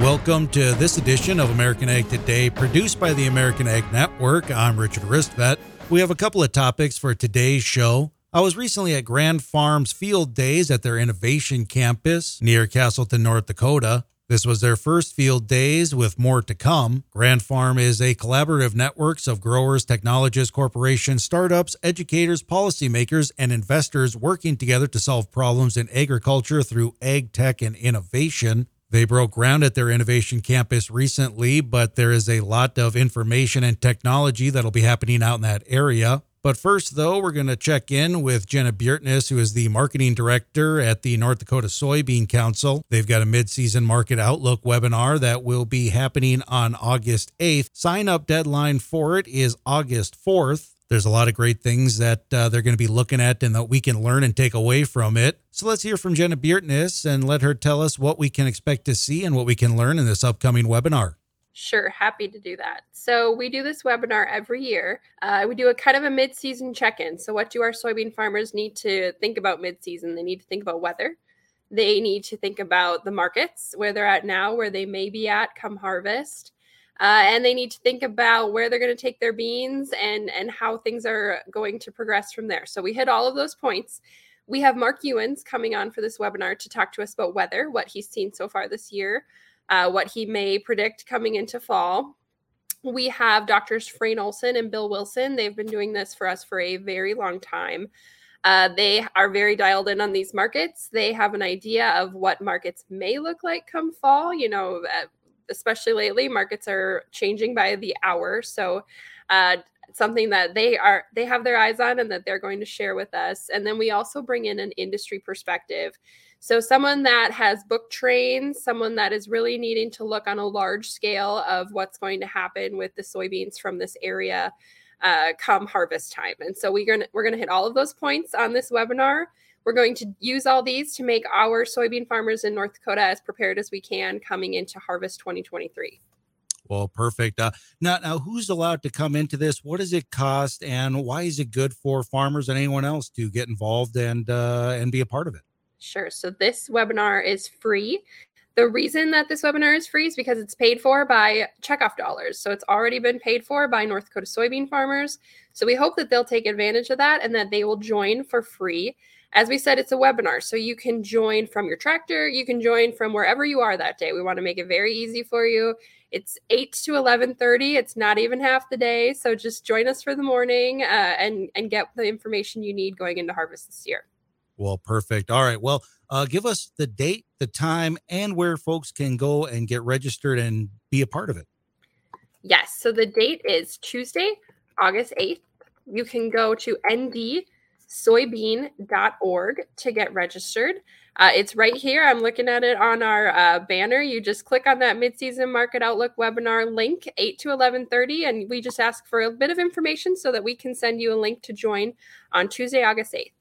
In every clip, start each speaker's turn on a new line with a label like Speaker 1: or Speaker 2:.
Speaker 1: Welcome to this edition of American Ag Today, produced by the American Ag Network. I'm Richard Ristvet. We have a couple of topics for today's show. I was recently at Grand Farms Field Days at their innovation campus near Casselton, North Dakota. This was their first field days with more to come. Grand Farm is a collaborative network of growers, technologists, corporations, startups, educators, policymakers, and investors working together to solve problems in agriculture through ag tech and innovation. They broke ground at their innovation campus recently, but there is a lot of information and technology that'll be happening out in that area. But first, though, we're going to check in with Jenna Bjertness, who is the marketing director at the North Dakota Soybean Council. They've got a mid-season market outlook webinar that will be happening on August 8th. Sign up deadline for it is August 4th. There's a lot of great things that uh, they're going to be looking at and that we can learn and take away from it. So let's hear from Jenna Bjertness and let her tell us what we can expect to see and what we can learn in this upcoming webinar.
Speaker 2: Sure, happy to do that. So we do this webinar every year. Uh, we do a kind of a mid-season check-in. So what do our soybean farmers need to think about mid-season? They need to think about weather. They need to think about the markets, where they're at now, where they may be at come harvest. Uh, and they need to think about where they're going to take their beans and and how things are going to progress from there. So we hit all of those points. We have Mark Ewens coming on for this webinar to talk to us about weather, what he's seen so far this year, uh, what he may predict coming into fall. We have doctors Frayne Olson and Bill Wilson. They've been doing this for us for a very long time. Uh, they are very dialed in on these markets. They have an idea of what markets may look like come fall. You know, uh, especially lately, markets are changing by the hour. So, uh, something that they are they have their eyes on and that they're going to share with us. And then we also bring in an industry perspective. So, someone that has book trains, someone that is really needing to look on a large scale of what's going to happen with the soybeans from this area uh, come harvest time. And so, we're gonna we're gonna hit all of those points on this webinar. We're going to use all these to make our soybean farmers in North Dakota as prepared as we can coming into harvest 2023.
Speaker 1: Well, perfect. Uh, now, now, who's allowed to come into this? What does it cost, and why is it good for farmers and anyone else to get involved and uh, and be a part of it?
Speaker 2: Sure. So this webinar is free. The reason that this webinar is free is because it's paid for by checkoff dollars. So it's already been paid for by North Dakota soybean farmers. So we hope that they'll take advantage of that and that they will join for free. As we said, it's a webinar. So you can join from your tractor, you can join from wherever you are that day. We want to make it very easy for you. It's 8 to 11:30. It's not even half the day. So just join us for the morning uh, and and get the information you need going into harvest this year.
Speaker 1: Well, perfect. All right. Well, uh, give us the date, the time, and where folks can go and get registered and be a part of it.
Speaker 2: Yes. So the date is Tuesday, August 8th. You can go to ndsoybean.org to get registered. Uh, it's right here. I'm looking at it on our uh, banner. You just click on that midseason market outlook webinar link, 8 to 11:30, and we just ask for a bit of information so that we can send you a link to join on Tuesday, August 8th.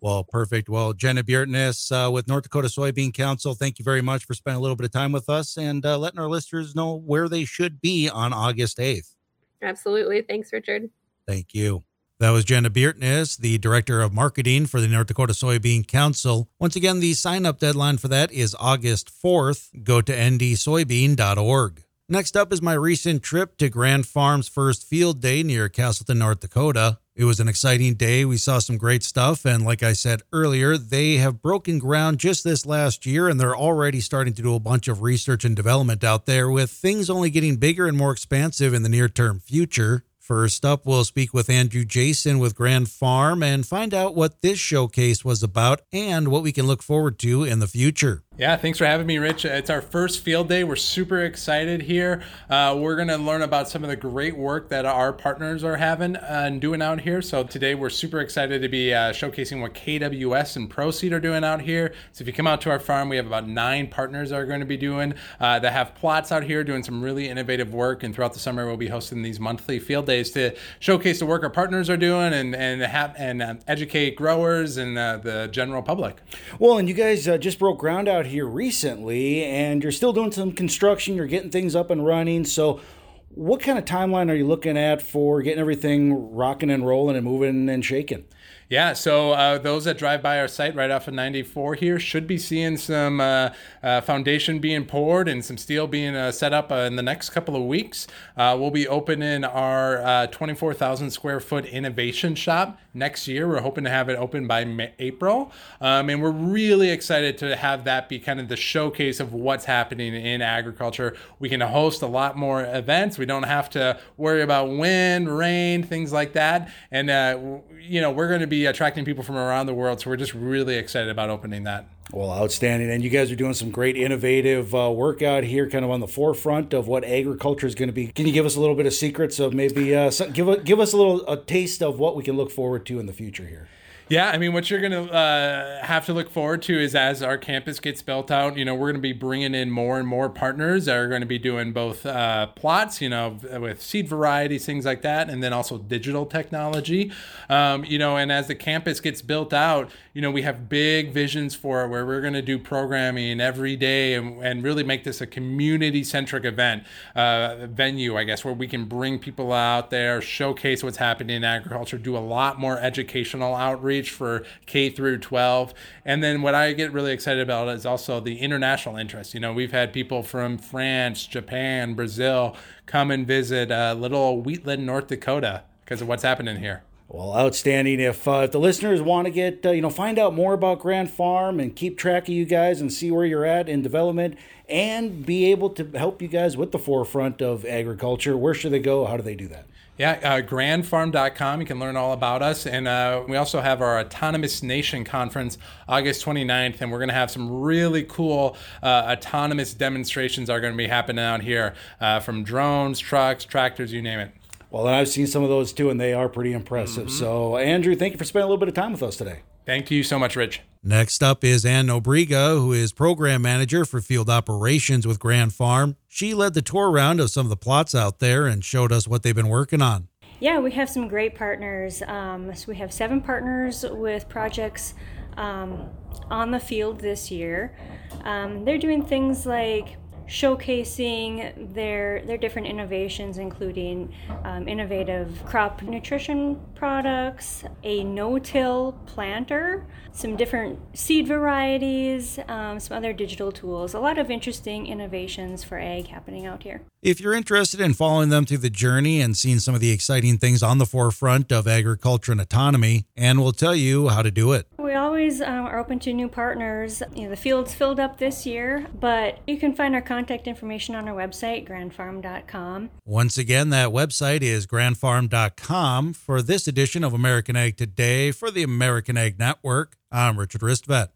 Speaker 1: Well, perfect. Well, Jenna Bjertness uh, with North Dakota Soybean Council, thank you very much for spending a little bit of time with us and uh, letting our listeners know where they should be on August 8th.
Speaker 2: Absolutely. Thanks, Richard.
Speaker 1: Thank you. That was Jenna Bjertness, the Director of Marketing for the North Dakota Soybean Council. Once again, the sign up deadline for that is August 4th. Go to ndsoybean.org. Next up is my recent trip to Grand Farm's first field day near Casselton, North Dakota. It was an exciting day. We saw some great stuff. And like I said earlier, they have broken ground just this last year and they're already starting to do a bunch of research and development out there with things only getting bigger and more expansive in the near term future. First up, we'll speak with Andrew Jason with Grand Farm and find out what this showcase was about and what we can look forward to in the future.
Speaker 3: Yeah, thanks for having me, Rich. It's our first field day. We're super excited here. Uh, we're going to learn about some of the great work that our partners are having and doing out here. So today we're super excited to be uh, showcasing what KWS and ProSeed are doing out here. So if you come out to our farm, we have about nine partners that are going to be doing uh, that have plots out here doing some really innovative work. And throughout the summer, we'll be hosting these monthly field days to showcase the work our partners are doing and and have and uh, educate growers and uh, the general public.
Speaker 4: Well, and you guys uh, just broke ground out here recently, and you're still doing some construction. You're getting things up and running. So, what kind of timeline are you looking at for getting everything rocking and rolling and moving and shaking?
Speaker 3: Yeah, so uh, those that drive by our site right off of 94 here should be seeing some uh, uh, foundation being poured and some steel being uh, set up uh, in the next couple of weeks. Uh, we'll be opening our 24,000 square foot innovation shop next year. We're hoping to have it open by May- April. Um, and we're really excited to have that be kind of the showcase of what's happening in agriculture. We can host a lot more events. We don't have to worry about wind, rain, things like that. And, you know, we're going to be attracting people from around the world. So we're just really excited about opening that.
Speaker 4: Well, outstanding. And you guys are doing some great innovative uh, work out here, kind of on the forefront of what agriculture is going to be. Can you give us a little bit of secrets of maybe uh, give, give us a little a taste of what we can look forward to in the future here?
Speaker 3: Yeah, I mean, what you're going to uh, have to look forward to is as our campus gets built out, you know, we're going to be bringing in more and more partners that are going to be doing both uh, plots, you know, with seed varieties, things like that, and then also digital technology. Um, you know, and as the campus gets built out, you know, we have big visions for it where we're going to do programming every day and, and really make this a community centric event, uh, venue, I guess, where we can bring people out there, showcase what's happening in agriculture, do a lot more educational outreach for K through 12. And then what I get really excited about is also the international interest. You know, we've had people from France, Japan, Brazil come and visit uh, little Wheatland, North Dakota because of what's happening here.
Speaker 4: Well, outstanding. If, uh, if the listeners want to get, uh, you know, find out more about Grand Farm and keep track of you guys and see where you're at in development and be able to help you guys with the forefront of agriculture, where should they go? How do they do that?
Speaker 3: Yeah, uh, grandfarm.com. You can learn all about us. And uh, we also have our Autonomous Nation Conference August 29th. And we're going to have some really cool uh, autonomous demonstrations are going to be happening out here uh, from drones, trucks, tractors, you name it.
Speaker 4: Well, and I've seen some of those too, and they are pretty impressive. Mm-hmm. So, Andrew, thank you for spending a little bit of time with us today.
Speaker 3: Thank you so much, Rich.
Speaker 1: Next up is Ann Nobriga, who is program manager for field operations with Grand Farm. She led the tour around of some of the plots out there and showed us what they've been working on.
Speaker 5: Yeah, we have some great partners. Um, so we have seven partners with projects um, on the field this year. Um, they're doing things like showcasing their their different innovations, including um, innovative crop nutrition products, a no-till planter, some different seed varieties, um, some other digital tools. A lot of interesting innovations for ag happening out here.
Speaker 1: If you're interested in following them through the journey and seeing some of the exciting things on the forefront of agriculture and autonomy, Ann will tell you how to do it.
Speaker 5: We always um, are open to new partners. You know, the field's filled up this year, but you can find our contact information on our website, grandfarm.com.
Speaker 1: Once again, that website is grandfarm.com. For this edition of American Ag Today for the American Ag Network, I'm Richard Ristvet.